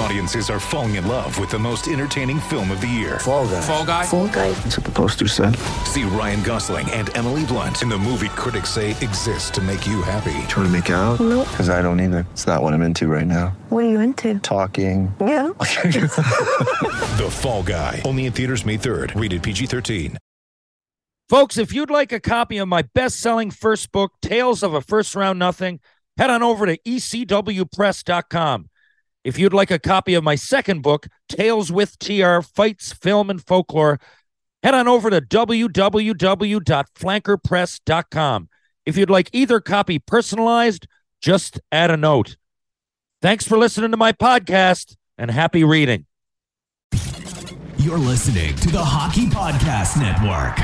Audiences are falling in love with the most entertaining film of the year. Fall guy. Fall Guy. Fall guy. That's what the poster said. See Ryan Gosling and Emily Blunt in the movie critics say exists to make you happy. Trying to make it out? Nope. Because I don't either. It's not what I'm into right now. What are you into? Talking. Yeah. The Fall Guy. Only in theaters May 3rd. Rated PG-13. Folks, if you'd like a copy of my best selling first book, Tales of a First Round Nothing, head on over to ecwpress.com. If you'd like a copy of my second book, Tales with TR Fights, Film, and Folklore, head on over to www.flankerpress.com. If you'd like either copy personalized, just add a note. Thanks for listening to my podcast and happy reading. You're listening to the Hockey Podcast Network.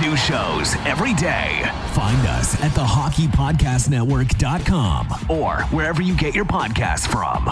New shows every day. Find us at the thehockeypodcastnetwork.com or wherever you get your podcasts from.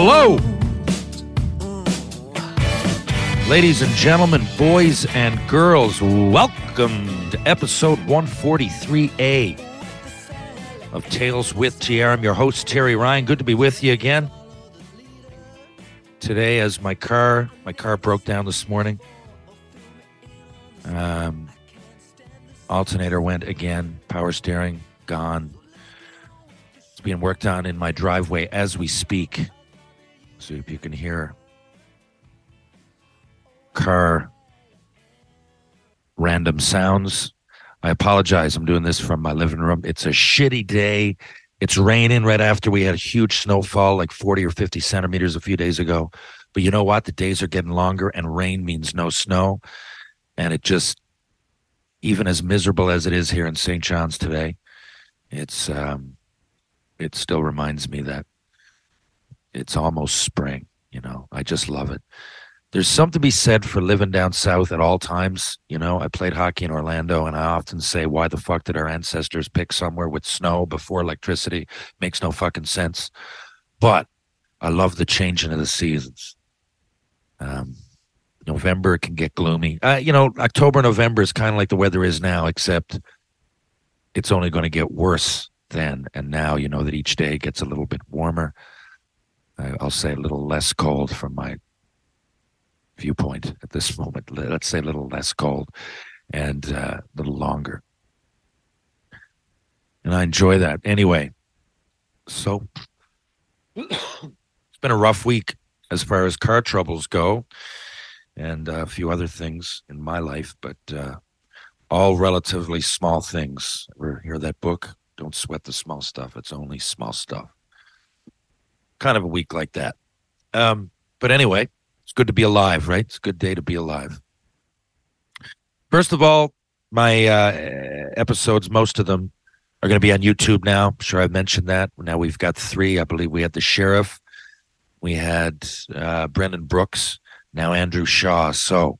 Hello. Ladies and gentlemen, boys and girls, welcome to episode 143A of Tales with TR. I'm your host, Terry Ryan. Good to be with you again. Today, as my car, my car broke down this morning. Um, alternator went again, power steering gone. It's being worked on in my driveway as we speak. So if you can hear car random sounds. I apologize. I'm doing this from my living room. It's a shitty day. It's raining right after we had a huge snowfall, like 40 or 50 centimeters a few days ago. But you know what? The days are getting longer, and rain means no snow. And it just, even as miserable as it is here in St. John's today, it's um, it still reminds me that it's almost spring. You know, I just love it there's something to be said for living down south at all times. You know, I played hockey in Orlando, and I often say, why the fuck did our ancestors pick somewhere with snow before electricity? Makes no fucking sense. But I love the changing of the seasons. Um, November can get gloomy. Uh, you know, October, November is kind of like the weather is now, except it's only going to get worse then and now. You know that each day gets a little bit warmer. I'll say a little less cold from my viewpoint at this moment. Let's say a little less cold and uh, a little longer. And I enjoy that. Anyway, so it's been a rough week as far as car troubles go and uh, a few other things in my life, but uh, all relatively small things. Ever hear that book? Don't sweat the small stuff. It's only small stuff. Kind of a week like that. Um, but anyway, it's good to be alive, right? It's a good day to be alive. First of all, my uh, episodes, most of them are going to be on YouTube now. I'm sure I've mentioned that. Now we've got three. I believe we had the sheriff, we had uh, Brendan Brooks, now Andrew Shaw. So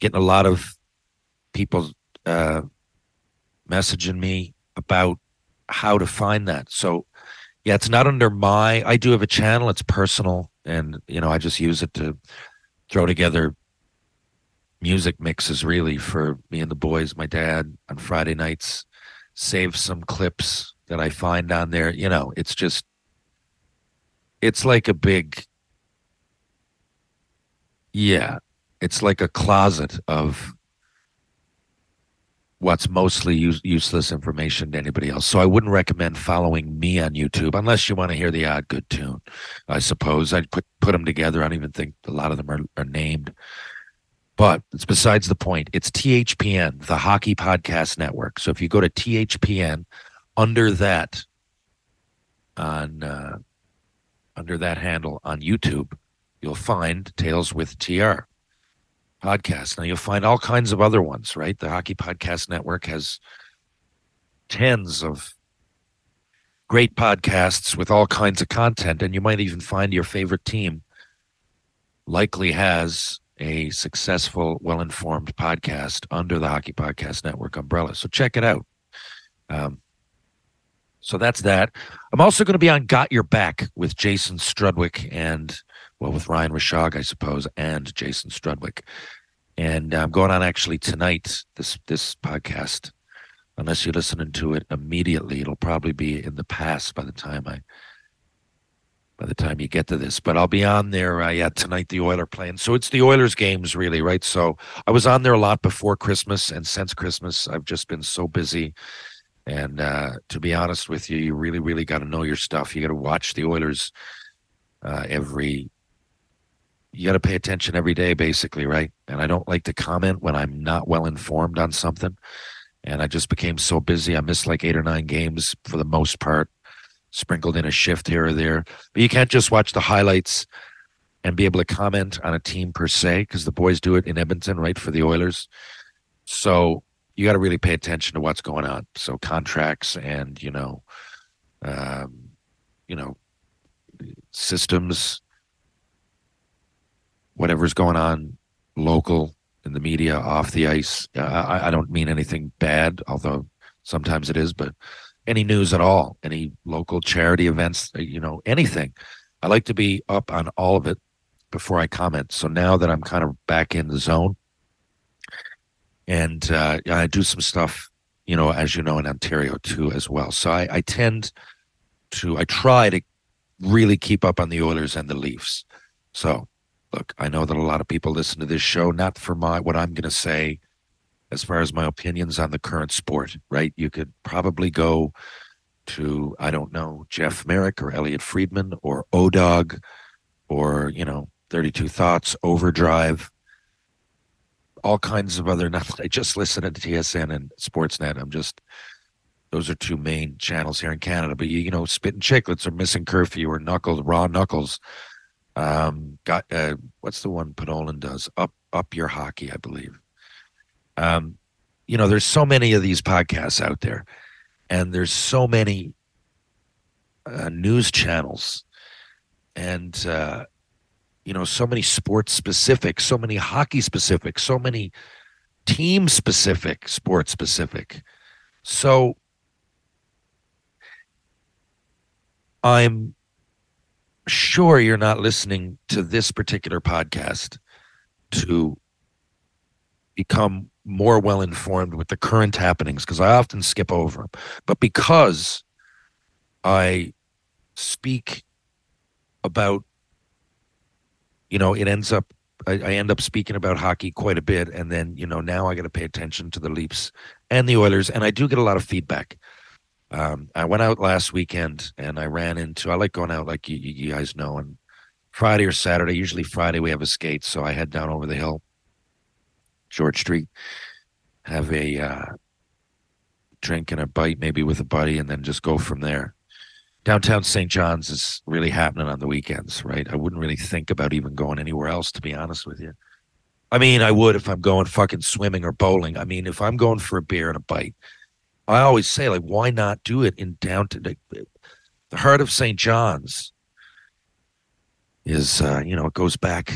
getting a lot of people uh, messaging me about how to find that. So yeah, it's not under my. I do have a channel. It's personal, and you know I just use it to throw together music mixes really for me and the boys, my dad on Friday nights. Save some clips that I find on there. You know, it's just it's like a big yeah it's like a closet of what's mostly use, useless information to anybody else. So i wouldn't recommend following me on youtube unless you want to hear the odd good tune i suppose. I'd put put them together. I don't even think a lot of them are, are named. But it's besides the point it's thpn the hockey podcast network. So if you go to thpn under that on uh, under that handle on YouTube, you'll find Tales with TR podcast. Now you'll find all kinds of other ones, right? The Hockey Podcast Network has tens of great podcasts with all kinds of content, and you might even find your favorite team likely has a successful, well informed podcast under the Hockey Podcast Network umbrella. So check it out. Um, so that's that. I'm also going to be on Got Your Back with Jason Strudwick and, well, with Ryan Rishaug, I suppose, and Jason Strudwick. And I'm going on actually tonight, this this podcast. Unless you're listening to it immediately, it'll probably be in the past by the time I by the time you get to this. But I'll be on there. Uh, yeah, tonight the Oiler playing. So it's the Oilers games, really, right? So I was on there a lot before Christmas, and since Christmas, I've just been so busy and uh, to be honest with you, you really, really got to know your stuff. You got to watch the Oilers uh, every. You got to pay attention every day, basically, right? And I don't like to comment when I'm not well informed on something. And I just became so busy. I missed like eight or nine games for the most part, sprinkled in a shift here or there. But you can't just watch the highlights and be able to comment on a team per se, because the boys do it in Edmonton, right, for the Oilers. So you got to really pay attention to what's going on. So contracts and you know, um, you know, systems, whatever's going on, local in the media, off the ice. I, I don't mean anything bad, although sometimes it is. But any news at all, any local charity events, you know, anything. I like to be up on all of it before I comment. So now that I'm kind of back in the zone, and uh, I do some stuff, you know, as you know, in Ontario too, as well. So I, I tend to, I try to really keep up on the Oilers and the Leafs. So, look, I know that a lot of people listen to this show not for my what I'm going to say, as far as my opinions on the current sport. Right? You could probably go to I don't know Jeff Marek or Elliotte Friedman or Odog or you know 32 Thoughts, Overdrive all kinds of other. Not I just listen to TSN and Sportsnet. I'm just those are two main channels here in Canada. But you, you know, spitting Chiclets or Missing Curfew or Knuckles, Raw Knuckles. Um, got uh, what's the one Podolin does? Up Up Your Hockey, I believe. Um, you know, there's so many of these podcasts out there, and there's so many uh, news channels, and uh, you know so many sports specific so many hockey specific so many team specific sports specific so i'm sure you're not listening to this particular podcast to become more well informed with the current happenings because i often skip over them but because i speak about you know, it ends up I, I, end up speaking about hockey quite a bit, and then you know now I got to pay attention to the Leafs and the Oilers, and I do get a lot of feedback. Um, I went out last weekend and I ran into. I like going out, like you, you guys know, and Friday or Saturday. Usually Friday we have a skate, so I head down over the hill, George Street, have a uh, drink and a bite, maybe with a buddy, and then just go from there downtown St. John's is really happening on the weekends, right? I wouldn't really think about even going anywhere else, to be honest with you. I mean, I would if I'm going fucking swimming or bowling. I mean, if I'm going for a beer and a bite, I always say, like, why not do it in downtown? The heart of St. John's is, uh, you know, it goes back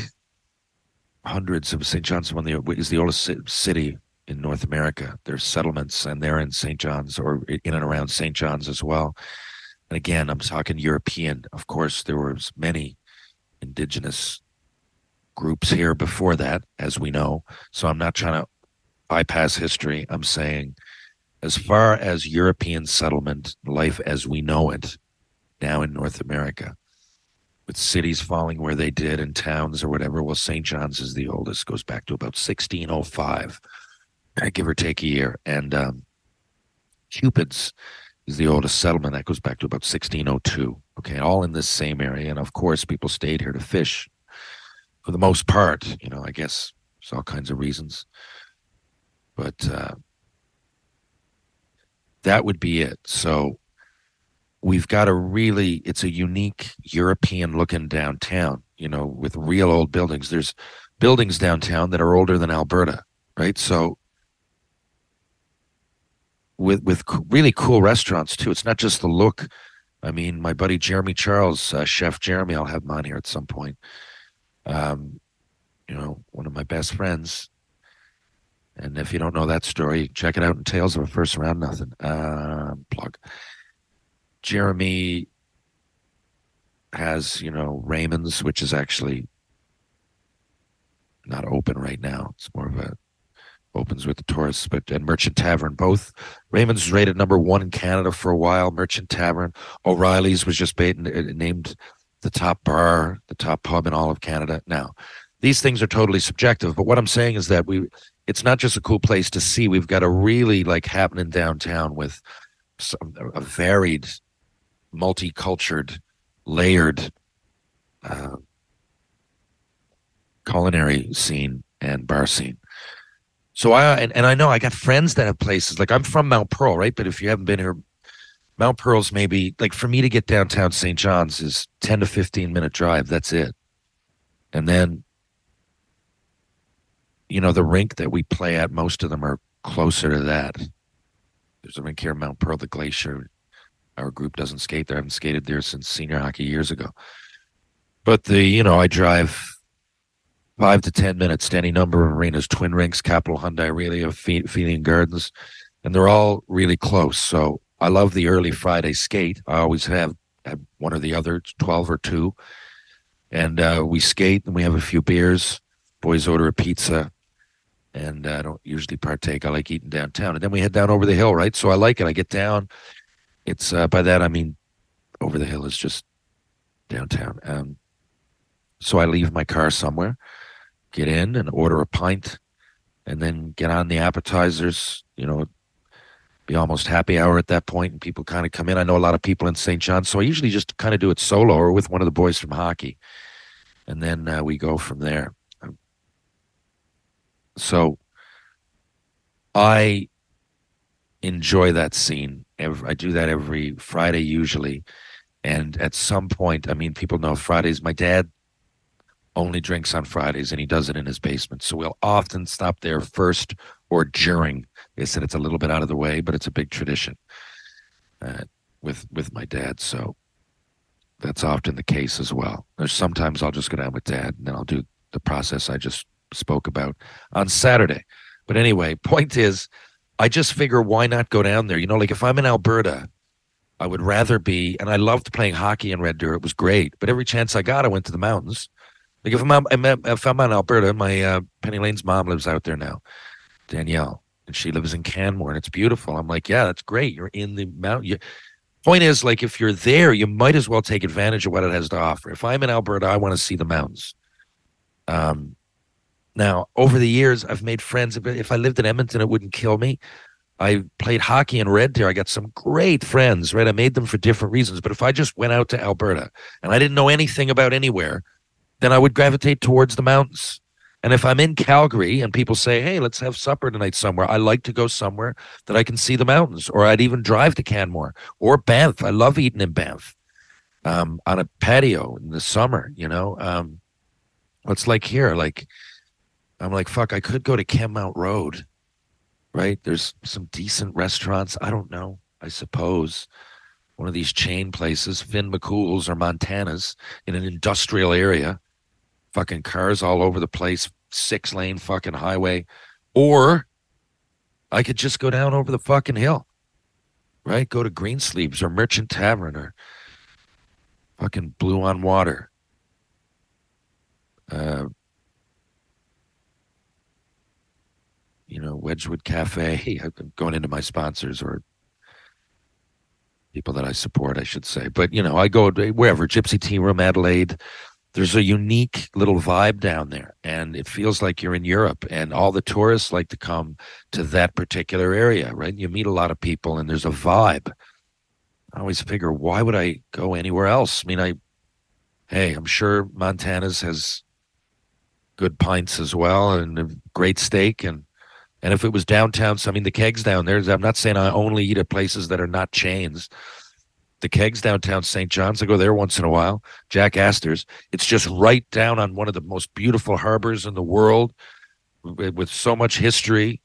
hundreds of St. John's one is the oldest city in North America. There's settlements, and they're in St. John's or in and around St. John's as well. And again, I'm talking European. Of course, there was many indigenous groups here before that, as we know. So I'm not trying to bypass history. I'm saying, as far as European settlement life as we know it now in North America, with cities falling where they did and towns or whatever. Well, St. John's is the oldest, goes back to about 1605, uh, give or take a year. And um, Cupid's is the oldest settlement that goes back to about 1602. Okay, all in this same area. And of course, people stayed here to fish for the most part. You know, I guess there's all kinds of reasons. But uh, that would be it. So we've got a really, it's a unique European looking downtown, you know, with real old buildings. There's buildings downtown that are older than Alberta, right? So with with really cool restaurants too. It's not just the look. I mean, my buddy Jeremy Charles, uh, Chef Jeremy, I'll have him on here at some point. Um, you know, one of my best friends. And if you don't know that story, check it out in Tales of a First Round Nothing. Uh, plug. Jeremy has, you know, Raymond's, which is actually not open right now. It's more of a opens with the tourists, but and Merchant Tavern both. Raymond's rated number one in Canada for a while. Merchant Tavern, O'Reilly's was just bait, named the top bar, the top pub in all of Canada. Now, these things are totally subjective, but what I'm saying is that we, it's not just a cool place to see. We've got a really like happening downtown with some, a varied, multicultured, layered uh, culinary scene and bar scene. So I and, and I know I got friends that have places like I'm from Mount Pearl, right? But if you haven't been here, Mount Pearl's maybe like for me to get downtown St. John's is 10 to 15 minute drive. That's it. And then, you know, the rink that we play at, most of them are closer to that. There's a rink here Mount Pearl, the Glacier. Our group doesn't skate there. I haven't skated there since senior hockey years ago. But the, you know, I drive five to ten minutes to any number of arenas, Twin Rinks, Capital Hyundai, Aurelia, Feildian Gardens, and they're all really close. So I love the early Friday skate. I always have, have one or the other, twelve or two, and uh, we skate and we have a few beers. Boys order a pizza, and I don't usually partake. I like eating downtown, and then we head down over the hill, right? So I like it. I get down. It's uh, by that I mean over the hill is just downtown. Um, so I leave my car somewhere get in and order a pint and then get on the appetizers, you know, be almost happy hour at that point and people kind of come in. I know a lot of people in St. John, so I usually just kind of do it solo or with one of the boys from hockey. And then uh, we go from there. So I enjoy that scene. Every, I do that every Friday usually. And at some point, I mean, people know Fridays. My dad only drinks on Fridays and he does it in his basement. So we'll often stop there first or during. They said it's a little bit out of the way, but it's a big tradition uh, with with my dad. So that's often the case as well. There's sometimes I'll just go down with dad and then I'll do the process I just spoke about on Saturday. But anyway, point is, I just figure why not go down there? You know, like if I'm in Alberta, I would rather be, and I loved playing hockey in Red Deer. It was great. But every chance I got, I went to the mountains like if I'm if I'm in Alberta, my uh, Penny Lane's mom lives out there now, Danielle, and she lives in Canmore, and it's beautiful. I'm like, yeah, that's great. You're in the mountain. You, point is, like, if you're there, you might as well take advantage of what it has to offer. If I'm in Alberta, I want to see the mountains. Um, now over the years, I've made friends. If I lived in Edmonton, it wouldn't kill me. I played hockey in Red Deer. I got some great friends, right? I made them for different reasons. But if I just went out to Alberta and I didn't know anything about anywhere, then I would gravitate towards the mountains. And if I'm in Calgary and people say, hey, let's have supper tonight somewhere, I like to go somewhere that I can see the mountains, or I'd even drive to Canmore or Banff. I love eating in Banff um, on a patio in the summer, you know. Um, like here, like, I'm like, fuck, I could go to Kenmount Road, right? There's some decent restaurants. I don't know, I suppose one of these chain places, Finn McCool's or Montana's in an industrial area fucking cars all over the place, six lane fucking highway. Or I could just go down over the fucking hill, right? Go to Greensleeves or Merchant Tavern or fucking Blue on Water. Uh, you know, Wedgwood Cafe. I'm going into my sponsors or people that I support, I should say. But you know, I go wherever Gypsy Tea Room, Adelaide. There's a unique little vibe down there, and it feels like you're in Europe. And all the tourists like to come to that particular area, right? You meet a lot of people, and there's a vibe. I always figure, why would I go anywhere else? I mean, I, hey, I'm sure Montana's has good pints as well, and a great steak, and and if it was downtown, so I mean, the kegs down there. I'm not saying I only eat at places that are not chains. The kegs downtown St. John's, I go there once in a while. Jack Astor's. It's just right down on one of the most beautiful harbors in the world, with, so much history,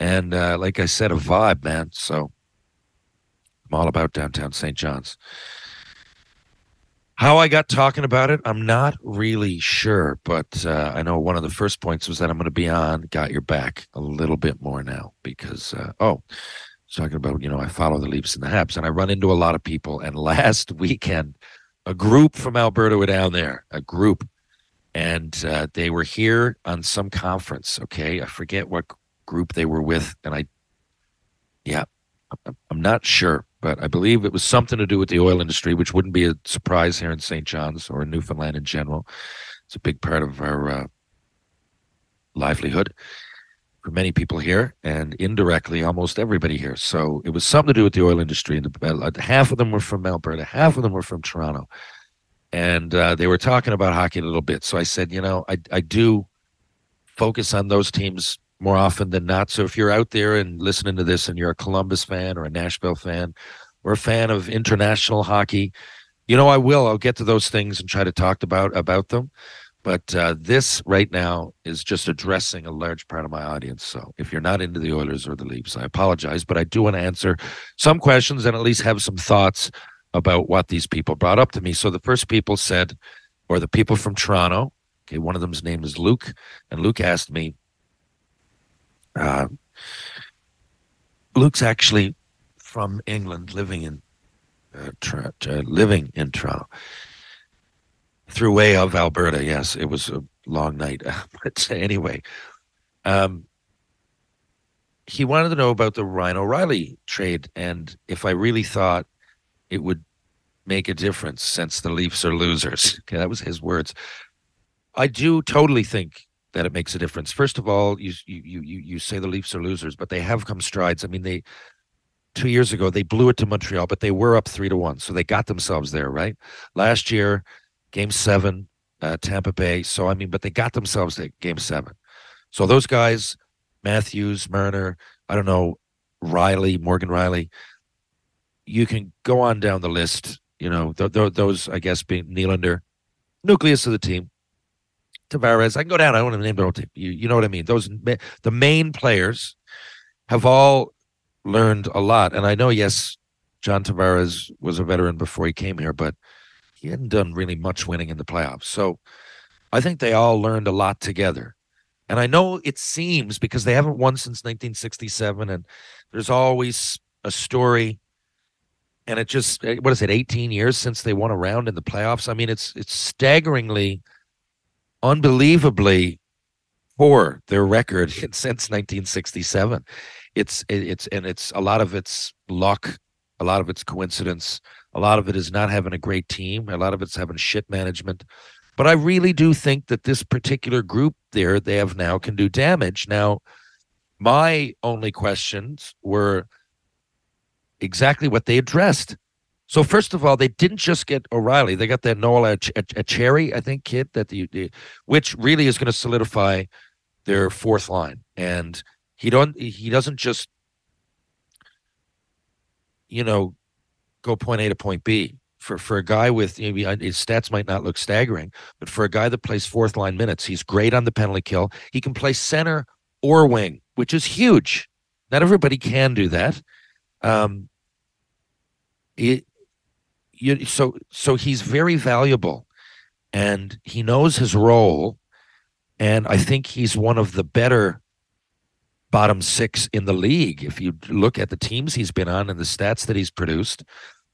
and uh, like I said, a vibe, man. So I'm all about downtown St. John's. How I got talking about it, I'm not really sure, but uh, I know one of the first points was that I'm going to be on Got Your Back a little bit more now because, uh, oh, talking about, you know, I follow the Leafs and the Habs and I run into a lot of people. And last weekend, a group from Alberta were down there, a group, and uh, they were here on some conference. Okay. I forget what group they were with. And I, yeah, I'm not sure, but I believe it was something to do with the oil industry, which wouldn't be a surprise here in St. John's or in Newfoundland in general. It's a big part of our uh, livelihood for many people here, and indirectly, almost everybody here. So it was something to do with the oil industry. And the, uh, half of them were from Alberta, half of them were from Toronto, and uh, they were talking about hockey a little bit. So I said, you know, I I do focus on those teams more often than not. So if you're out there and listening to this and you're a Columbus fan or a Nashville fan or a fan of international hockey, you know I will. I'll get to those things and try to talk about about them. But uh, this right now is just addressing a large part of my audience. So if you're not into the Oilers or the Leafs, I apologize, but I do want to answer some questions and at least have some thoughts about what these people brought up to me. So the first people said, or the people from Toronto, okay, one of them's name is Luke, and Luke asked me, uh, Luke's actually from England, living in uh, Tor- uh, living in Toronto through way of Alberta. Yes, it was a long night, but anyway, um, he wanted to know about the Ryan O'Reilly trade and if I really thought it would make a difference since the Leafs are losers. Okay, that was his words. I do totally think that it makes a difference. First of all, you you you you say the Leafs are losers, but they have come strides. I mean, they two years ago they blew it to Montreal, but they were up three to one, so they got themselves there. Right last year, Game Seven, uh, Tampa Bay. So I mean, but they got themselves to Game Seven. So those guys, Matthews, Marner, I don't know, Rielly, Morgan Rielly. You can go on down the list. You know, th- th- those I guess being Nylander, nucleus of the team. Tavares. I can go down. I don't to name the whole team. You, you know what I mean? Those the main players have all learned a lot. And I know, yes, John Tavares was a veteran before he came here, but he hadn't done really much winning in the playoffs. So I think they all learned a lot together. And I know it seems because they haven't won since 1967, and there's always a story. And it just eh, what is it, 18 years since they won a round in the playoffs? I mean, it's it's staggeringly unbelievably poor their record since 1967 it's it's and it's a lot of it's luck a lot of it's coincidence a lot of it is not having a great team a lot of it's having shit management. But i really do think that this particular group there they have now can do damage. Now my only questions were exactly what they addressed so first of all, they didn't just get O'Reilly; they got that Noel a, a, Cherry, I think, kid that the, the which really is going to solidify their fourth line. And he don't he doesn't just you know go point A to point B. For for a guy with maybe his stats might not look staggering, but for a guy that plays fourth line minutes, he's great on the penalty kill. He can play center or wing, which is huge. Not everybody can do that. Um, it, you, so so he's very valuable and he knows his role and i think he's one of the better bottom six in the league. If you look at the teams he's been on and the stats that he's produced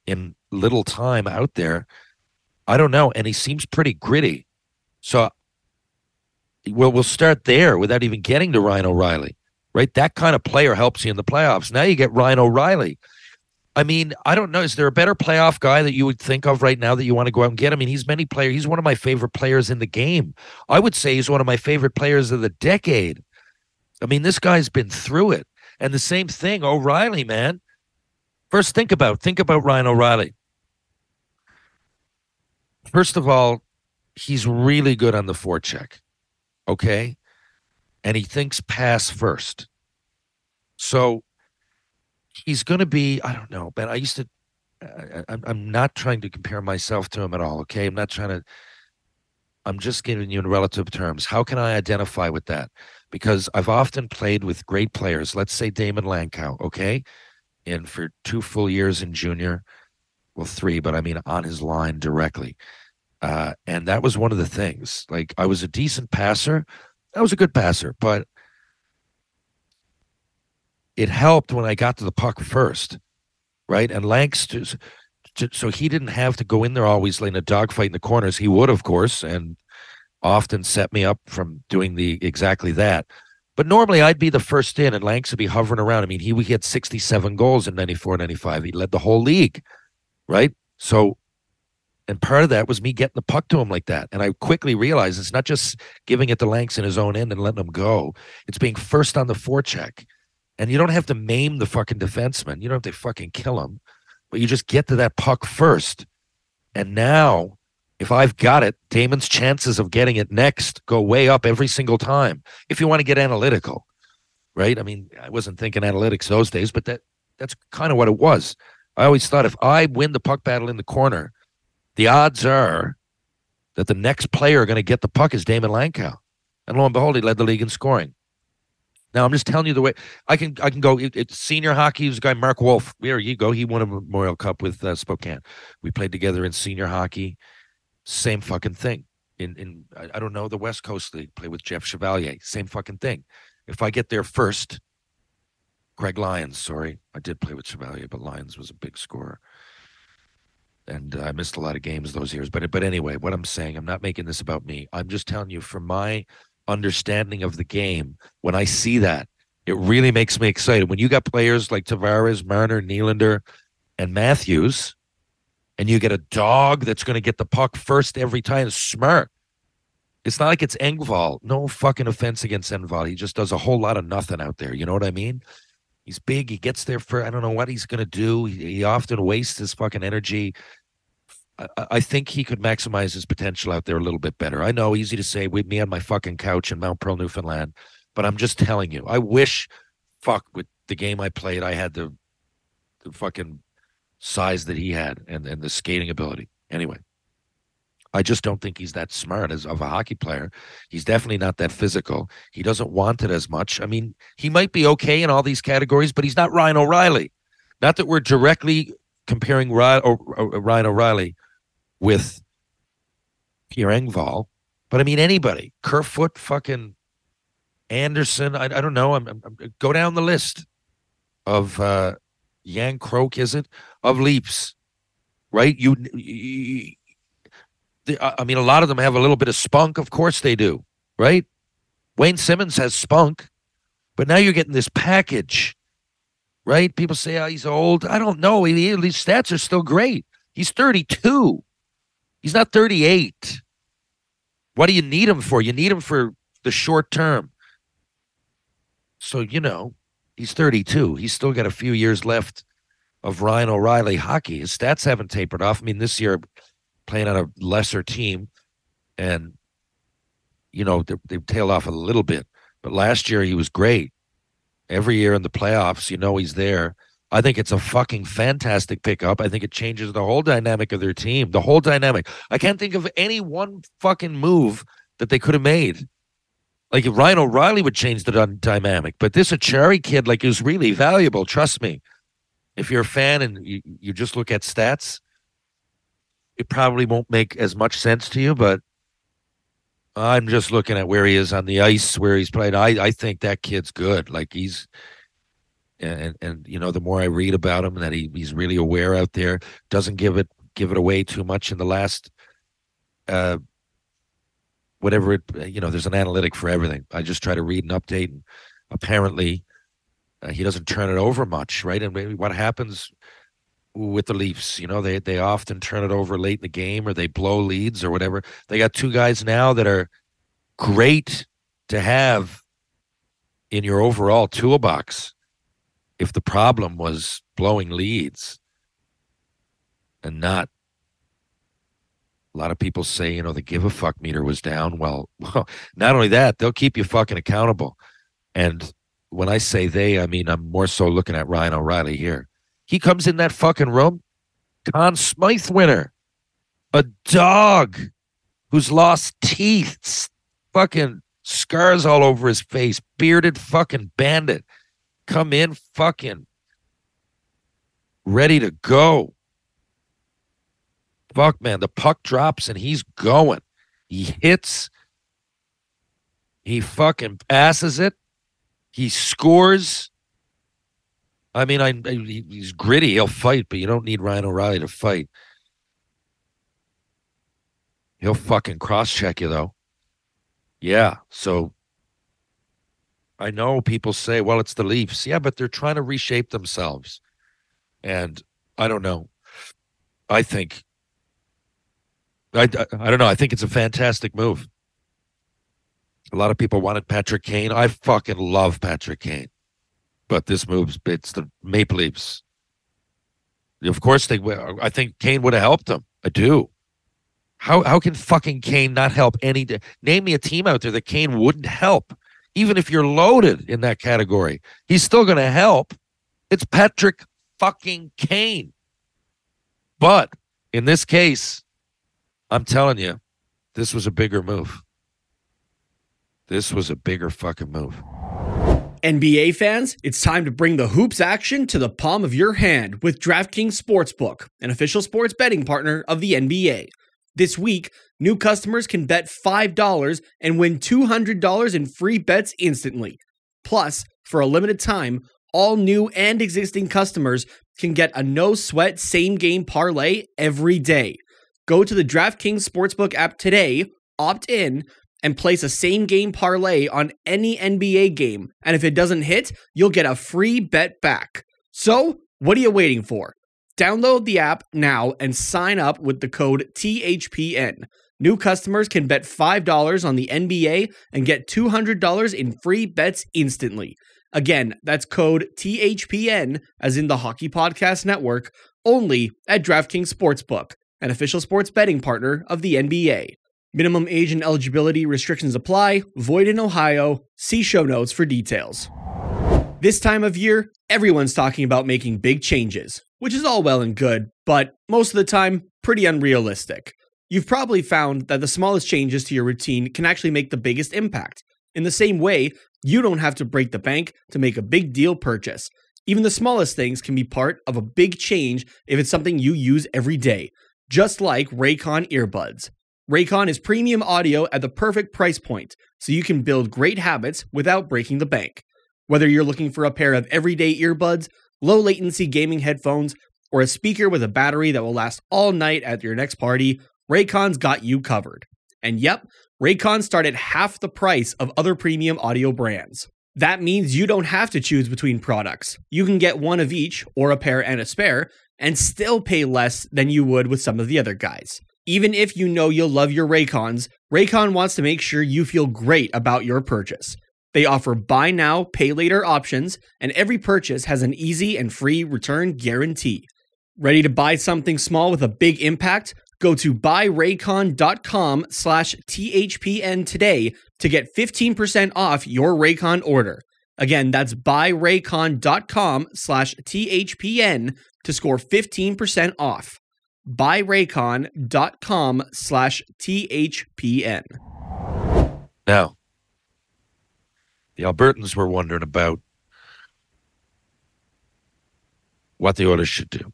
in little time out there i don't know and he seems pretty gritty. So well we'll start there without even getting to ryan o'reilly right? That kind of player helps you in the playoffs. Now you get ryan o'reilly I mean, I don't know. Is there a better playoff guy that you would think of right now that you want to go out and get? I mean, he's many players. He's one of my favorite players in the game. I would say he's one of my favorite players of the decade. I mean, this guy's been through it. And the same thing, O'Reilly, man. First, think about think about Ryan O'Reilly. First of all, he's really good on the forecheck. Okay. And he thinks pass first. So he's going to be, I don't know, but I used to, I, I'm, not trying to compare myself to him at all. Okay. I'm not trying to, I'm just giving you in relative terms. How can I identify with that? Because I've often played with great players. Let's say Damon Langkow, okay? And for two full years in junior, well, three, but I mean on his line directly. Uh, and that was one of the things. Like I was a decent passer. I was a good passer, but it helped when I got to the puck first, right? And to, so he didn't have to go in there always in a dogfight in the corners. He would, of course, and often set me up from doing the exactly that. But normally I'd be the first in, and Lanks would be hovering around. I mean, he, he had 67 goals in 94 95. He led the whole league, right? So and part of that was me getting the puck to him like that. And I quickly realized it's not just giving it to Lanks in his own end and letting him go. It's being first on the forecheck. And you don't have to maim the fucking defenseman. You don't have to fucking kill him, but you just get to that puck first. And now, if I've got it, Damon's chances of getting it next go way up every single time. If you want to get analytical, right? I mean, I wasn't thinking analytics those days, but that that's kind of what it was. I always thought if I win the puck battle in the corner, the odds are that the next player going to get the puck is Damon Langkow. And lo and behold, he led the league in scoring. Now I'm just telling you the way I can. I can go. It, it's senior hockey. There's a guy Mark Wolf. There you go. He won a Memorial Cup with uh, Spokane. We played together in senior hockey. Same fucking thing. In in I, I don't know the West Coast League. Play with Jeff Chevalier. Same fucking thing. If I get there first, Greg Lyons. Sorry, I did play with Chevalier, but Lyons was a big scorer and I missed a lot of games those years. But but anyway, what I'm saying, I'm not making this about me. I'm just telling you from my understanding of the game. When I see that, it really makes me excited. When you got players like Tavares, Marner, Nylander, and Matthews, and you get a dog that's going to get the puck first every time, smart. It's not like it's Engvall. No fucking offense against Engvall. He just does a whole lot of nothing out there. You know what I mean? He's big. He gets there for I don't know what he's going to do. He, he, often wastes his fucking energy. I, think he could maximize his potential out there a little bit better. I know, easy to say with me on my fucking couch in Mount Pearl, Newfoundland, but I'm just telling you. I wish, fuck, with the game I played, I had the, the fucking size that he had and and the skating ability. Anyway. I just don't think he's that smart as of a hockey player. He's definitely not that physical. He doesn't want it as much. I mean, he might be okay in all these categories, but he's not Ryan O'Reilly. Not that we're directly comparing Ryan O'Reilly with Pierre Engvall, but I mean anybody. Kerfoot, fucking Anderson. I, I don't know. I'm, I'm, go down the list of uh, Järnkrok. Is it of leaps? Right? You, you I mean, a lot of them have a little bit of spunk. Of course they do, right? Wayne Simmonds has spunk, but now you're getting this package, right? People say, oh, he's old. I don't know. He, his stats are still great. He's 32. He's not 38. What do you need him for? You need him for the short term. So, you know, he's 32. He's still got a few years left of Ryan O'Reilly hockey. His stats haven't tapered off. I mean, this year, playing on a lesser team, and you know they, they've tailed off a little bit. But last year he was great. Every year in the playoffs, you know he's there. I think it's a fucking fantastic pickup. I think it changes the whole dynamic of their team. The whole dynamic. I can't think of any one fucking move that they could have made. Like Ryan O'Reilly would change the dynamic, but this Acciari kid like is really valuable. Trust me. If you're a fan and you, you just look at stats, it probably won't make as much sense to you, but I'm just looking at where he is on the ice, where he's played. I, I think that kid's good. Like he's and and you know, the more I read about him, that he, he's really aware out there, doesn't give it give it away too much in the last uh whatever it you know, there's an analytic for everything. I just try to read and update and apparently uh, he doesn't turn it over much, right? And maybe what happens with the Leafs. You know, they they often turn it over late in the game or they blow leads or whatever. They got two guys now that are great to have in your overall toolbox if the problem was blowing leads and not a lot of people say, you know, the give a fuck meter was down. Well, well, not only that, they'll keep you fucking accountable. And when I say they, I mean I'm more so looking at Ryan O'Reilly here. He comes in that fucking room, Conn Smythe winner, a dog who's lost teeth, fucking scars all over his face, bearded fucking bandit, come in fucking ready to go. Fuck, man, the puck drops and he's going. He hits. He fucking passes it. He scores. I mean, I, he's gritty. He'll fight, but you don't need Ryan O'Reilly to fight. He'll fucking cross check you though. Yeah. So I know people say, well, it's the Leafs. Yeah, but they're trying to reshape themselves. And I don't know. I think I, I don't know. I think it's a fantastic move. A lot of people wanted Patrick Kane. I fucking love Patrick Kane. But this move's it's the Maple Leafs. Of course they I think Kane would have helped them. I do. How how can fucking Kane not help any name me a team out there that Kane wouldn't help? Even if you're loaded in that category, he's still gonna help. It's Patrick fucking Kane. But in this case, I'm telling you, this was a bigger move. This was a bigger fucking move. NBA fans, it's time to bring the hoops action to the palm of your hand with DraftKings Sportsbook, an official sports betting partner of the NBA. This week, new customers can bet $5 and win $200 in free bets instantly. Plus, for a limited time, all new and existing customers can get a no sweat same game parlay every day. Go to the DraftKings Sportsbook app today, opt in, and place a same game parlay on any NBA game. And if it doesn't hit, you'll get a free bet back. So, what are you waiting for? Download the app now and sign up with the code THPN. New customers can bet $5 on the NBA and get $200 in free bets instantly. Again, that's code THPN, as in the Hockey Podcast Network, only at DraftKings Sportsbook an official sports betting partner of the NBA. Minimum age and eligibility restrictions apply, void in Ohio. See show notes for details. This time of year, everyone's talking about making big changes, which is all well and good, but most of the time, pretty unrealistic. You've probably found that the smallest changes to your routine can actually make the biggest impact. In the same way, you don't have to break the bank to make a big deal purchase. Even the smallest things can be part of a big change if it's something you use every day just like Raycon earbuds. Raycon is premium audio at the perfect price point, so you can build great habits without breaking the bank. Whether you're looking for a pair of everyday earbuds, low latency gaming headphones, or a speaker with a battery that will last all night at your next party, Raycon's got you covered. And yep, Raycon start at half the price of other premium audio brands. That means you don't have to choose between products. You can get one of each, or a pair and a spare, and still pay less than you would with some of the other guys. Even if you know you'll love your Raycons, Raycon wants to make sure you feel great about your purchase. They offer buy now, pay later options, and every purchase has an easy and free return guarantee. Ready to buy something small with a big impact? Go to buyraycon.com slash THPN today to get 15% off your Raycon order. Again, that's buyraycon.com slash THPN to score 15% off. Buyraycon.com slash THPN. Now, the Albertans were wondering about what the Oilers should do.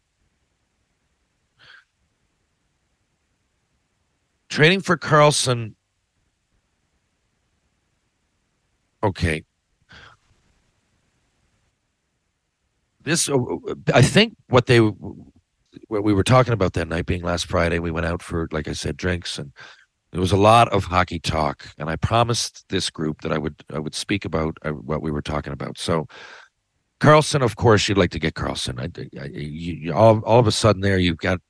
Trading for Karlsson. Okay. this uh, i think what they what we were talking about that night being last friday we went out for like i said drinks and there was a lot of hockey talk and i promised this group that i would i would speak about uh, what we were talking about so Karlsson, of course, you'd like to get Karlsson. I, I, you, you, all, all of a sudden, there you've got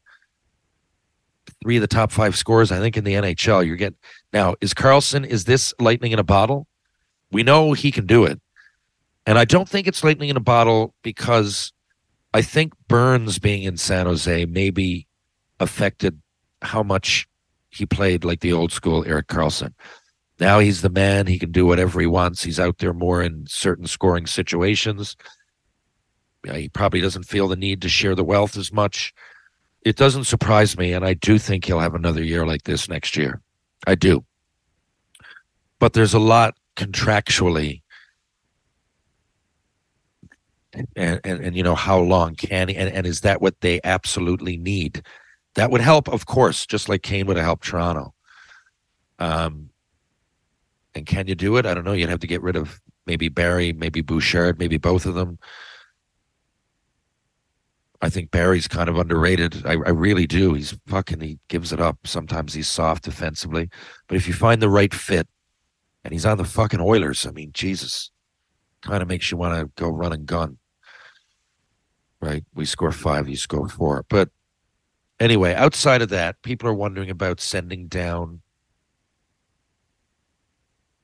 three of the top five scores I think, in the NHL. You're getting now. Is Karlsson? Is this lightning in a bottle? We know he can do it, and I don't think it's lightning in a bottle because I think Burns being in San Jose maybe affected how much he played like the old school Erik Karlsson. Now he's the man. He can do whatever he wants. He's out there more in certain scoring situations. He probably doesn't feel the need to share the wealth as much. It doesn't surprise me, and I do think he'll have another year like this next year. I do. But there's a lot contractually and, and and you know how long can he and, and is that what they absolutely need that would help of course just like kane would have helped toronto. Um and can you do it? I don't know. You'd have to get rid of maybe Barrie maybe bouchard maybe both of them. I think Barrie's kind of underrated. I, I really do. He's fucking he gives it up. Sometimes he's soft defensively. But if you find the right fit and he's on the fucking oilers i mean jesus kind of makes you want to go run and gun. Right? We score five, you score four. But anyway, outside of that, people are wondering about sending down.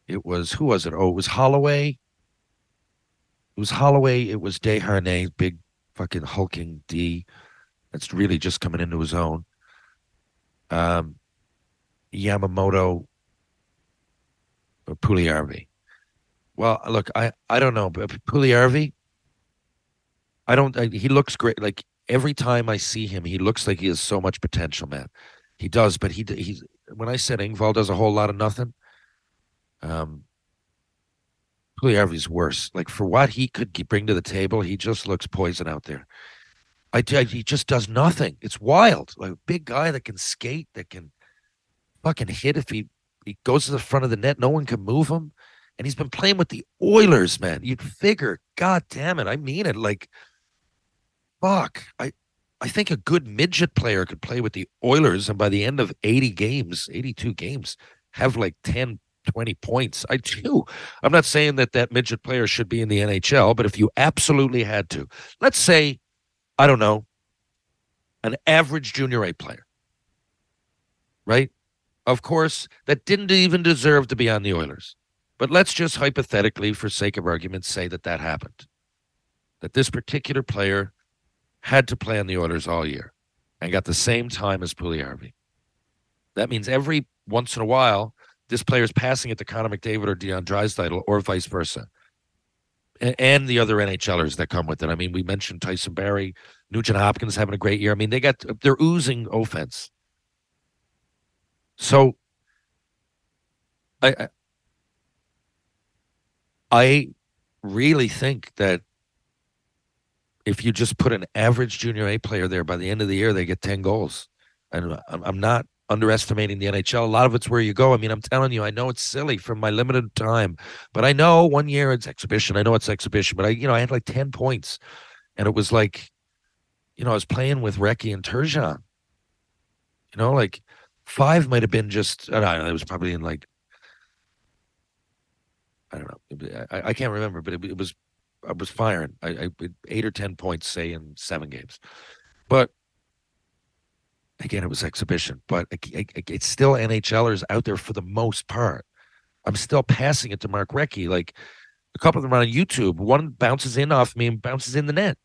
It was who was it? Oh, it was Holloway. It was Holloway. It was Desharnais, big fucking hulking D. That's really just coming into his own. Um, Yamamoto or Puljujarvi. Well, look, I I don't know, but Puljujarvi, I don't. I, he looks great. Like every time I see him, he looks like he has so much potential, man. He does, but he he's when I said Engvall does a whole lot of nothing. Um, Puljujarvi's worse. Like for what he could bring to the table, he just looks poison out there. I, I he just does nothing. It's wild. Like a big guy that can skate, that can fucking hit if he he goes to the front of the net, no one can move him and he's been playing with the Oilers, man. You'd figure, God damn it, I mean it. Like, fuck, I, I think a good midget player could play with the Oilers, and by the end of eighty games, eighty-two games, have like 10, 20 points. I do. I'm not saying that that midget player should be in the NHL, but if you absolutely had to, let's say, I don't know, an average junior A player, right? Of course, that didn't even deserve to be on the Oilers. But let's just hypothetically, for sake of argument, say that that happened. That this particular player had to play on the Oilers all year and got the same time as Puljujarvi. That means every once in a while, this player is passing it to Connor McDavid or Leon Draisaitl or vice versa. And the other NHLers that come with it. I mean, we mentioned Tyson Barrie, Nugent Hopkins having a great year. I mean, they got they're oozing offense. So I I really think that if you just put an average junior A player there, by the end of the year, they get 10 goals. And I'm, not underestimating the NHL. A lot of it's where you go. I mean, I'm telling you, I know it's silly from my limited time, but I know one year it's exhibition. I know it's exhibition, but I, you know, I had like 10 points and it was like, you know, I was playing with Recchi and Turgeon. You know, like five might have been just, I don't know, it was probably in like I don't know. I, I can't remember, but it, it was I was firing. I, I eight or ten points, say in seven games, but again, it was exhibition. But it, it, it's still NHLers out there for the most part. I'm still passing it to Mark Recchi. Like a couple of them are on YouTube. One bounces in off me and bounces in the net.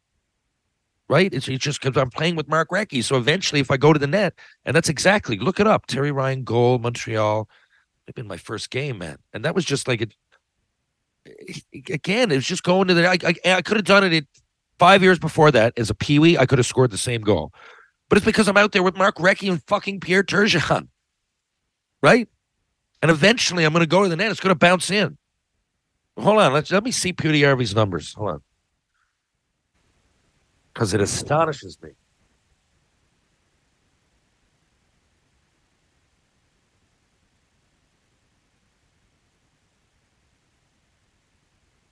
Right? It's, it's just because I'm playing with Mark Recchi. So eventually, if I go to the net, and that's exactly look it up. Terry Ryan goal, Montreal. It's been my first game, man, and that was just like it again, it was just going to the. I, I, I could have done it five years before that as a peewee. I could have scored the same goal, but it's because I'm out there with Mark Recchi and fucking Pierre Turgeon, right? And eventually, I'm going to go to the net. It's going to bounce in. Hold on, let's let me see Puljujarvi's numbers. Hold on, because it astonishes me.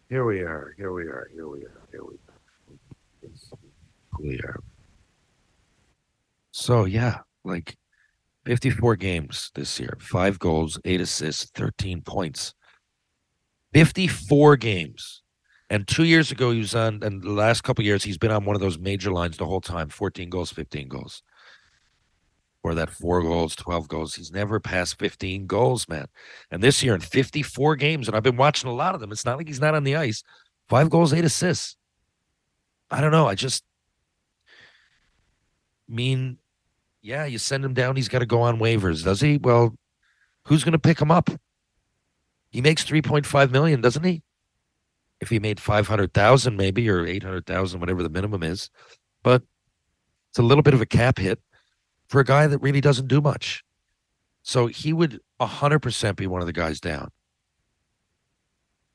Here we are. Here we are. Here we are. Here we are. We are. So yeah, like 54 games this year, five goals, eight assists, 13 points. 54 games. And two years ago, he was on, and the last couple years, he's been on one of those major lines the whole time 14 goals, 15 goals. Or that four goals, 12 goals. He's never passed 15 goals, man. And this year in 54 games, and I've been watching a lot of them, it's not like he's not on the ice. Five goals, eight assists. I don't know. I just mean, yeah, you send him down, he's got to go on waivers, does he? Well, who's going to pick him up? He makes 3.5 million, doesn't he? If he made 500,000 maybe or 800,000 whatever the minimum is. But it's a little bit of a cap hit for a guy that really doesn't do much. So he would 100% be one of the guys down.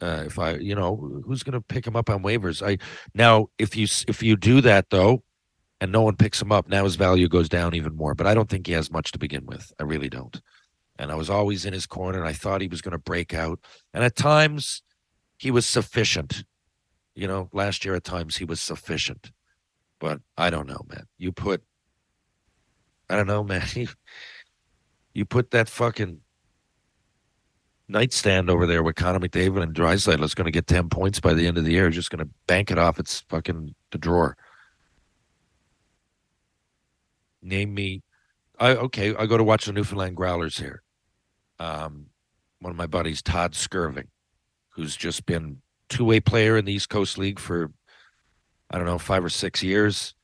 Uh, if I, you know, who's going to pick him up on waivers? I now, if you if you do that though, and no one picks him up, now his value goes down even more. But I don't think he has much to begin with. I really don't. And I was always in his corner, and I thought he was going to break out. And at times, he was sufficient. You know, last year at times he was sufficient. But I don't know, man. You put, I don't know, man. You, you put that fucking nightstand over there with Connor McDavid and Draisaitl is going to get 10 points by the end of the year. Just going to bank it off its fucking the drawer. Name me. I okay. I go to watch the Newfoundland Growlers here. Um, one of my buddies, Todd Skirving, who's just been two-way player in the East Coast League for I don't know five or six years.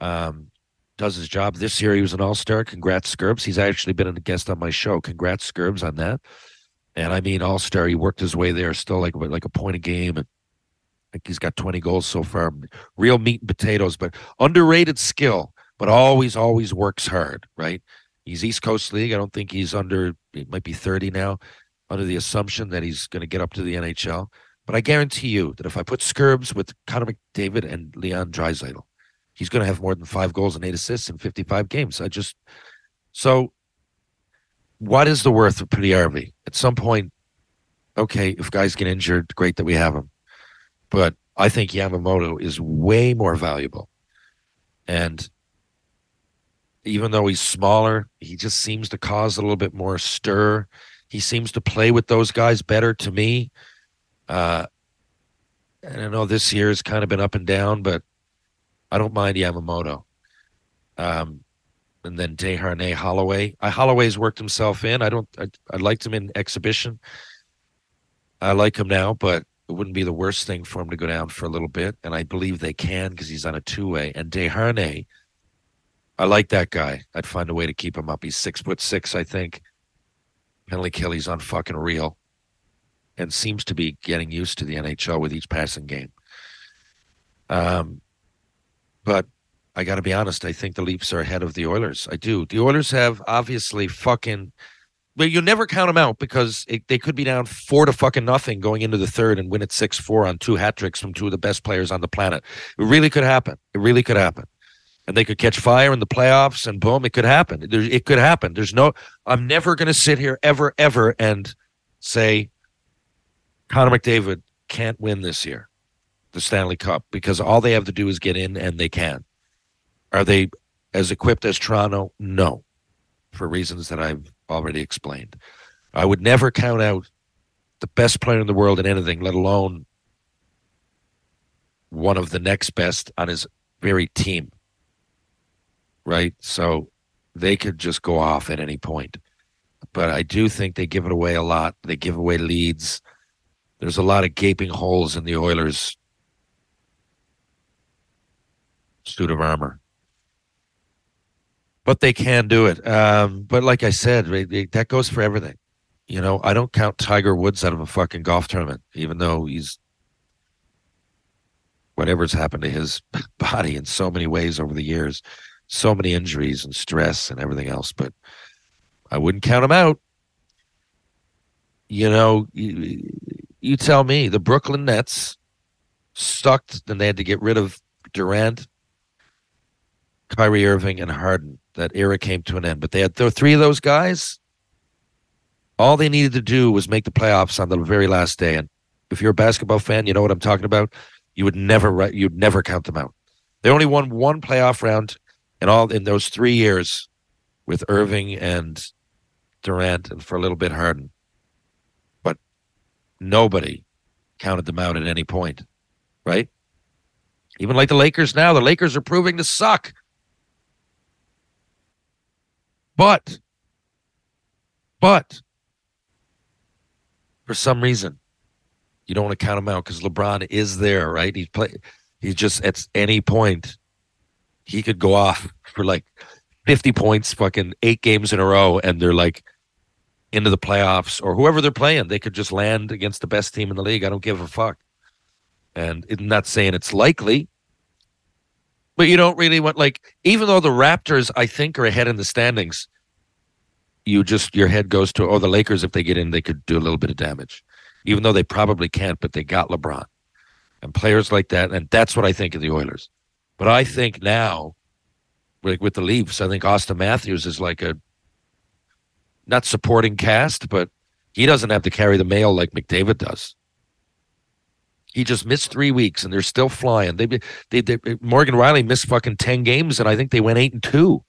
Um, does his job this year. He was an All-Star. Congrats, Skirbs. He's actually been a guest on my show. Congrats, Skirbs, on that. And I mean, All-Star. He worked his way there, still like like a point a game. And I think he's got 20 goals so far. Real meat and potatoes, but underrated skill but always, always works hard, right? He's East Coast League. I don't think he's under, he might be 30 now, under the assumption that he's going to get up to the NHL. But I guarantee you that if I put Skirbs with Connor McDavid and Leon Draisaitl, he's going to have more than five goals and eight assists in 55 games. I just, so what is the worth of Puljujarvi? At some point, okay, if guys get injured, great that we have him. But I think Yamamoto is way more valuable. And even though he's smaller, he just seems to cause a little bit more stir. He seems to play with those guys better to me. Uh, and I know this year has kind of been up and down, but I don't mind Yamamoto. Um, and then Desharnais Holloway. I Holloway's worked himself in. I don't. I, I liked him in exhibition. I like him now, but it wouldn't be the worst thing for him to go down for a little bit. And I believe they can because he's on a two way. And Desharnais I like that guy. I'd find a way to keep him up. He's six foot six, I think. Penalty kill, he's on fucking real. And seems to be getting used to the NHL with each passing game. Um, but I got to be honest. I think the Leafs are ahead of the Oilers. I do. The Oilers have obviously fucking. But you never count them out because it, they could be down four to fucking nothing going into the third and win it six four on two hat tricks from two of the best players on the planet. It really could happen. It really could happen and they could catch fire in the playoffs and boom, it could happen. It could happen. There's no, I'm never going to sit here ever, ever and say Connor McDavid can't win this year, the Stanley Cup, because all they have to do is get in and they can. Are they as equipped as Toronto? No, for reasons that I've already explained. I would never count out the best player in the world in anything, let alone one of the next best on his very team right? So they could just go off at any point. But I do think they give it away a lot. They give away leads. There's a lot of gaping holes in the Oilers' suit of armor. But they can do it. Um, but like I said, that goes for everything. You know, I don't count Tiger Woods out of a fucking golf tournament, even though he's whatever's happened to his body in so many ways over the years so many injuries and stress and everything else, but I wouldn't count him out. You know, you, you tell me the Brooklyn Nets sucked, and they had to get rid of Durant, Kyrie Irving, and Harden. That era came to an end, but they had th- three of those guys. All they needed to do was make the playoffs on the very last day. And if you're a basketball fan, you know what I'm talking about. You would never, you'd never count them out. They only won one playoff round and all in those three years with Irving and Durant and for a little bit Harden. But nobody counted them out at any point. right? Even like the Lakers now, the Lakers are proving to suck. But, but, for some reason, you don't want to count him out because LeBron is there, right? He's play. He's just at any point, he could go off for like fifty points, fucking eight games in a row, and they're like into the playoffs or whoever they're playing. They could just land against the best team in the league. I don't give a fuck. And I'm not saying it's likely, but you don't really want like even though the Raptors I think are ahead in the standings, you just your head goes to oh the Lakers if they get in they could do a little bit of damage, even though they probably can't, but they got LeBron and players like that, and that's what I think of the Oilers. But I mm-hmm. think now, like with the Leafs, I think Auston Matthews is like a not supporting cast, but he doesn't have to carry the mail like McDavid does. He just missed three weeks, and they're still flying. They, they, they Morgan Rielly missed fucking ten games, and I think they went eight and two.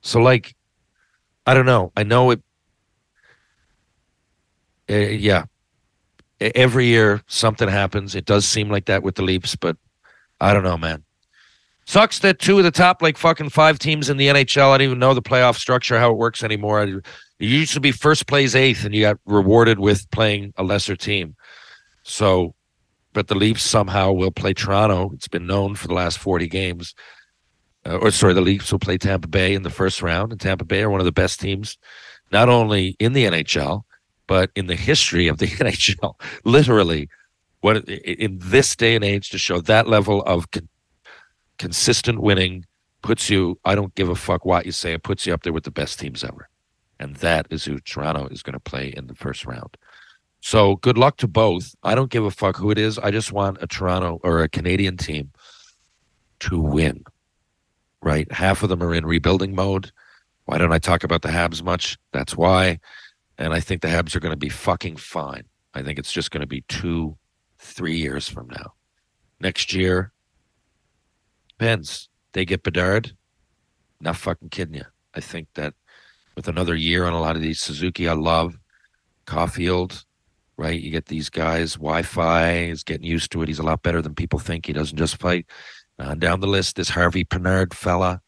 So, like, I don't know. I know it. Uh, yeah, every year something happens. It does seem like that with the Leafs, but I don't know, man. Sucks that two of the top like fucking five teams in the NHL. I don't even know the playoff structure how it works anymore. It used to be first plays eighth, and you got rewarded with playing a lesser team. So, but the Leafs somehow will play Toronto. It's been known for the last forty games. Uh, or sorry, the Leafs will play Tampa Bay in the first round, and Tampa Bay are one of the best teams, not only in the NHL but in the history of the NHL, literally, what in this day and age to show that level of con- consistent winning puts you. I don't give a fuck what you say. It puts you up there with the best teams ever, and that is who Toronto is going to play in the first round. So good luck to both. I don't give a fuck who it is. I just want a Toronto or a Canadian team to win. Right? Half of them are in rebuilding mode. Why don't I talk about the Habs much? That's why. And I think the Habs are going to be fucking fine. I think it's just going to be two, three years from now. Next year, depends. They get Bedard. Not fucking kidding you. I think that with another year on a lot of these Suzuki, I love Caulfield, right? You get these guys. Wi Fi is getting used to it. He's a lot better than people think. He doesn't just fight. Uh, down the list, this Harvey Pinard fella,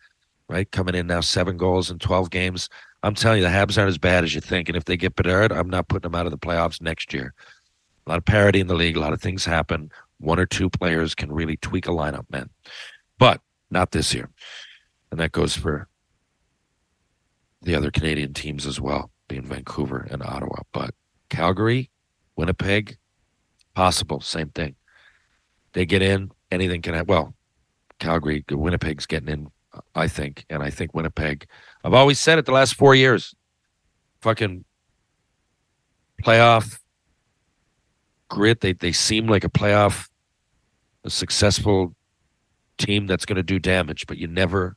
right? Coming in now, seven goals in 12 games. I'm telling you, the Habs aren't as bad as you think. And if they get Bedard, I'm not putting them out of the playoffs next year. A lot of parity in the league. A lot of things happen. One or two players can really tweak a lineup, man. But not this year. And that goes for the other Canadian teams as well, being Vancouver and Ottawa. But Calgary, Winnipeg, possible, same thing. They get in, anything can happen. Well, Calgary, Winnipeg's getting in, uh, I think. And I think Winnipeg I've always said it the last four years. Fucking playoff grit. They they seem like a playoff, a successful team that's going to do damage, but you never,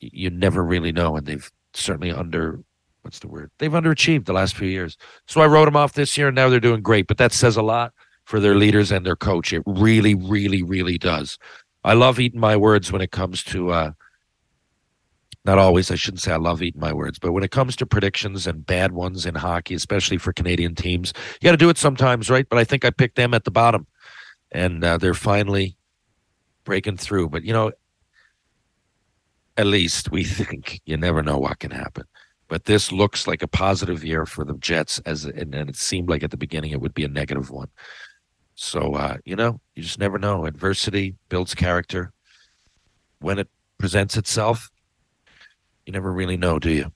you never really know. And they've certainly under, what's the word? They've underachieved the last few years. So I wrote them off this year, and now they're doing great. But that says a lot for their leaders and their coach. It really, really, really does. I love eating my words when it comes to uh, not always. I shouldn't say I love eating my words, but when it comes to predictions and bad ones in hockey, especially for Canadian teams, you got to do it sometimes, right? But I think I picked them at the bottom, and uh, they're finally breaking through. But you know, at least we think you never know what can happen. But this looks like a positive year for the Jets, as and, and it seemed like at the beginning it would be a negative one. So uh, you know, you just never know. Adversity builds character. When it presents itself, you never really know, do you?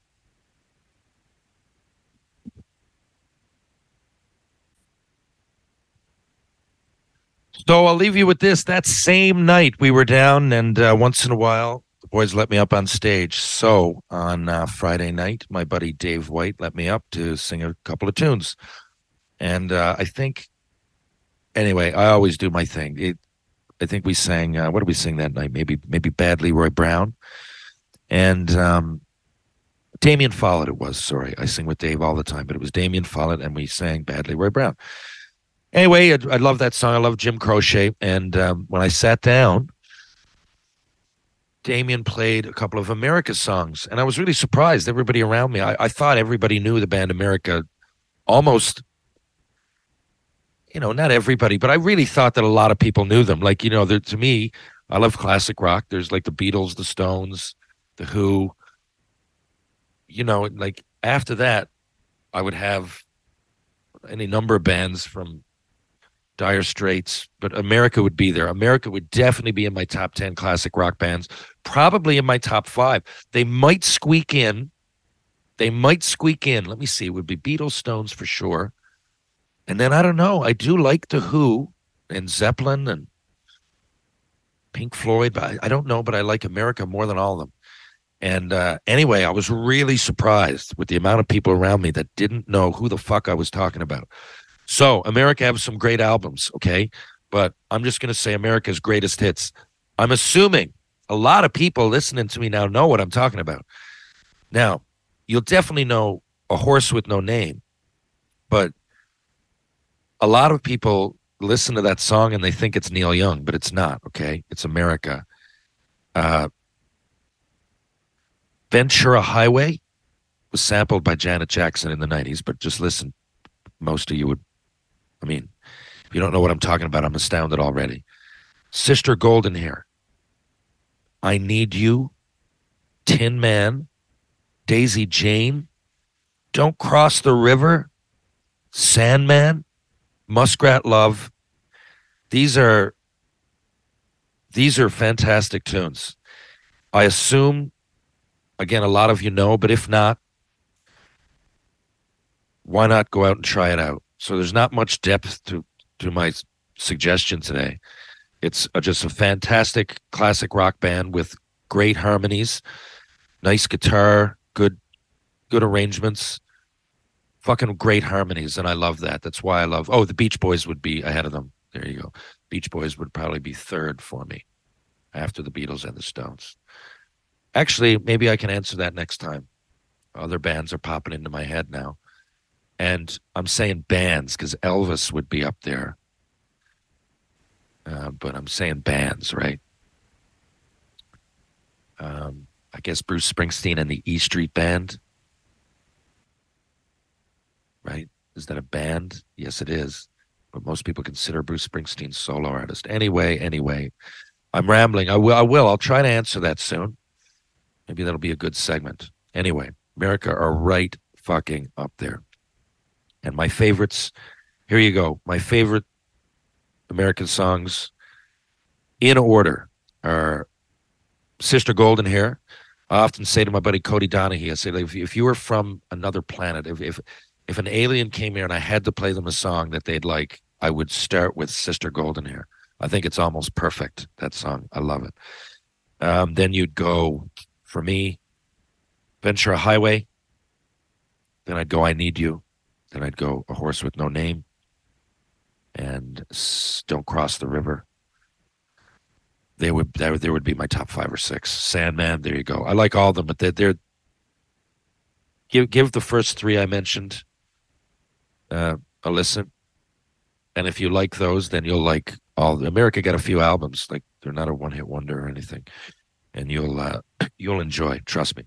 So I'll leave you with this. That same night we were down, and uh, once in a while boys let me up on stage. So on uh, Friday night, my buddy Dave White let me up to sing a couple of tunes, and uh, I think, anyway, I always do my thing. It, I think we sang. Uh, what did we sing that night? Maybe maybe Bad Leroy Brown and um, Damien Follett. It was sorry, I sing with Dave all the time, but it was Damien Follett, and we sang "Bad Leroy Brown." Anyway, I, I love that song. I love Jim Croce, and um, when I sat down, Damien played a couple of America songs, and I was really surprised. Everybody around me, I, I thought everybody knew the band America, almost you know, not everybody, but I really thought that a lot of people knew them. Like, you know, to me, I love classic rock. There's like the Beatles, the Stones, the Who. You know, like after that, I would have any number of bands from Dire Straits, but America would be there. America would definitely be in my top 10 classic rock bands, probably in my top five. They might squeak in. They might squeak in. Let me see. It would be Beatles, Stones for sure. And then I don't know. I do like The Who and Zeppelin and Pink Floyd, but I, don't know, but I like America more than all of them. And uh, anyway, I was really surprised with the amount of people around me that didn't know who the fuck I was talking about. So, America has some great albums, okay? But I'm just going to say America's greatest hits. I'm assuming a lot of people listening to me now know what I'm talking about. Now, you'll definitely know A Horse with No Name, but a lot of people listen to that song and they think it's Neil Young, but it's not, okay? It's America. Uh, Ventura Highway was sampled by Janet Jackson in the 90s, but just listen. Most of you would, I mean, if you don't know what I'm talking about, I'm astounded already. Sister Golden Hair. I Need You. Tin Man. Daisy Jane. Don't Cross the River. Sandman. Muskrat Love. These are these are fantastic tunes. I assume again a lot of you know, but if not, why not go out and try it out? So there's not much depth to to my suggestion today. It's a, just a fantastic classic rock band with great harmonies, nice guitar, good good arrangements, fucking great harmonies, and I love that. That's why I love. Oh, the Beach Boys would be ahead of them. There you go. Beach Boys would probably be third for me after the Beatles and the Stones. Actually, maybe I can answer that next time. Other bands are popping into my head now. And I'm saying bands because Elvis would be up there. Uh, but I'm saying bands, right? Um, I guess Bruce Springsteen and the E Street Band. Right? Is that a band? Yes, it is. But most people consider Bruce Springsteen solo artist. Anyway, anyway, I'm rambling. I will. I will. I'll try to answer that soon. Maybe that'll be a good segment. Anyway, America are right fucking up there. And my favorites, here you go. My favorite American songs in order are Sister Golden Hair. I often say to my buddy Cody Donahue, I say, if, if you were from another planet, if, if if an alien came here and I had to play them a song that they'd like, I would start with Sister Golden Hair. I think it's almost perfect, that song. I love it. Um, then you'd go, for me, Ventura Highway. Then I'd go, I Need You. Then I'd go, A Horse with No Name. And Don't Cross the River. They would, would, there would be my top five or six. Sandman, there you go. I like all of them, but they're, they're give, give the first three I mentioned uh, a listen. And if you like those, then you'll like all. America got a few albums, like they're not a one-hit wonder or anything, and you'll uh, you'll enjoy. Trust me.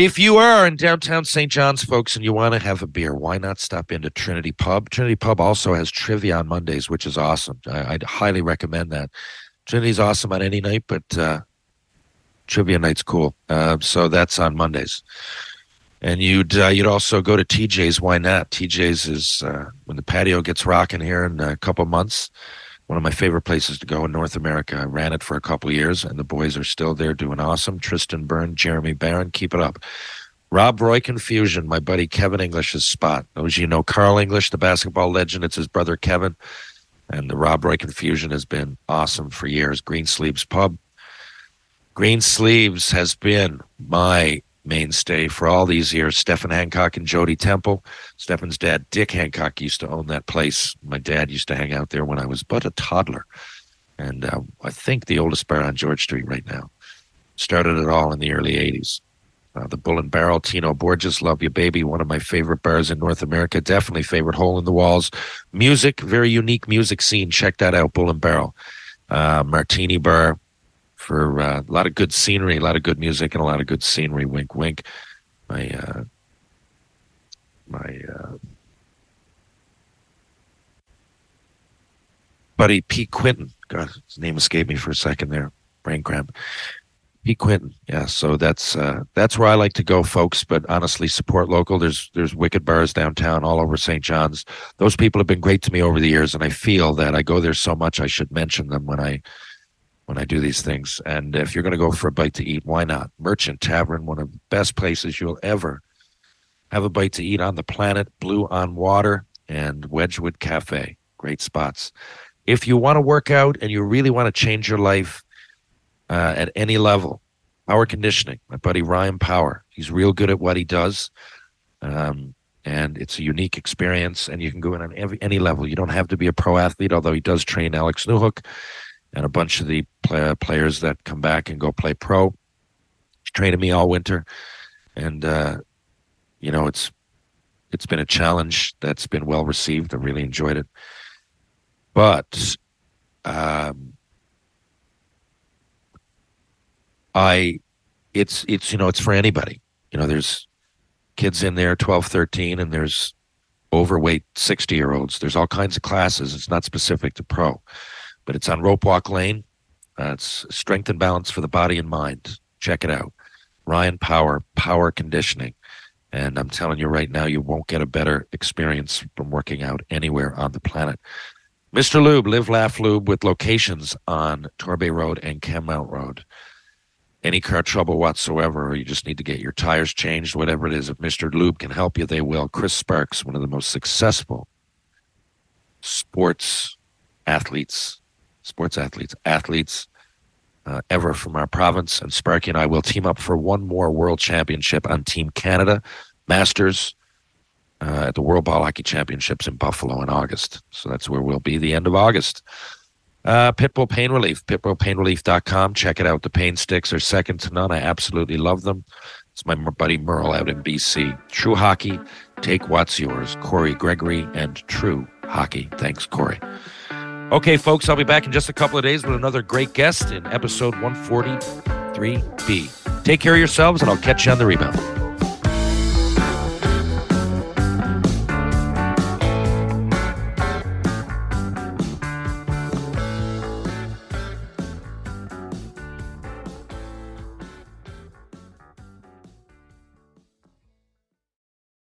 If you are in downtown St. John's, folks, and you want to have a beer, why not stop into Trinity Pub? Trinity Pub also has trivia on Mondays, which is awesome. I, I'd highly recommend that. Trinity's awesome on any night, but uh, trivia night's cool. Uh, so that's on Mondays. And you'd uh, you'd also go to TJ's. Why not? TJ's is uh, when the patio gets rocking here in a couple months. One of my favorite places to go in North America. I ran it for a couple years, and the boys are still there doing awesome. Tristan Byrne, Jeremy Barron, keep it up. Rob Roy Confusion, my buddy Kevin English's spot. Those you know, Carl English, the basketball legend. It's his brother Kevin, and the Rob Roy Confusion has been awesome for years. Green Sleeves Pub. Green Sleeves has been my mainstay for all these years. Stephen Hancock and Jody Temple. Stephen's dad, Dick Hancock, used to own that place. My dad used to hang out there when I was but a toddler. And uh, I think the oldest bar on George Street right now. Started it all in the early 80s. Uh, the Bull and Barrel, Tino Borges, Love You Baby, one of my favorite bars in North America. Definitely favorite hole in the walls. Music, very unique music scene. Check that out, Bull and Barrel. Uh, Martini Bar, for uh, a lot of good scenery, a lot of good music, and a lot of good scenery. Wink, wink. My uh, my uh, buddy Pete Quinton. God, his name escaped me for a second there. Brain cramp. Pete Quinton. Yeah, so that's uh, that's where I like to go, folks. But honestly, support local. There's there's wicked bars downtown, all over St. John's. Those people have been great to me over the years, and I feel that I go there so much. I should mention them when I when I do these things. And if you're going to go for a bite to eat, why not? Merchant Tavern, one of the best places you'll ever have a bite to eat on the planet. Blue on Water and Wedgwood Cafe, great spots. If you want to work out and you really want to change your life uh, at any level, power conditioning, my buddy Ryan Power, he's real good at what he does. Um, and it's a unique experience, and you can go in on every, any level. You don't have to be a pro athlete, although he does train Alex Newhook and a bunch of the play, players that come back and go play pro. Training me all winter, and uh, you know it's it's been a challenge that's been well received. I really enjoyed it, but um, I it's it's you know it's for anybody. You know, there's kids in there 12, 13, and there's overweight 60 year olds. There's all kinds of classes. It's not specific to pro but it's on Rope Walk Lane. Uh, it's strength and balance for the body and mind. Check it out. Ryan Power, Power Conditioning. And I'm telling you right now, you won't get a better experience from working out anywhere on the planet. Mr. Lube, Live Laugh Lube with locations on Torbay Road and Kenmount Road. Any car trouble whatsoever, or you just need to get your tires changed, whatever it is, if Mr. Lube can help you, they will. Chris Sparks, one of the most successful sports athletes sports athletes, athletes uh, ever from our province. And Sparky and I will team up for one more World Championship on Team Canada Masters uh, at the World Ball Hockey Championships in Buffalo in August. So that's where we'll be the end of August. Uh, Pitbull Pain Relief, pitbullpainrelief.com. Check it out. The pain sticks are second to none. I absolutely love them. It's my buddy Merle out in BC. True Hockey, take what's yours. Corey Gregory and True Hockey. Thanks, Corey. Okay, folks, I'll be back in just a couple of days with another great guest in episode 143B. Take care of yourselves, and I'll catch you on the rebound.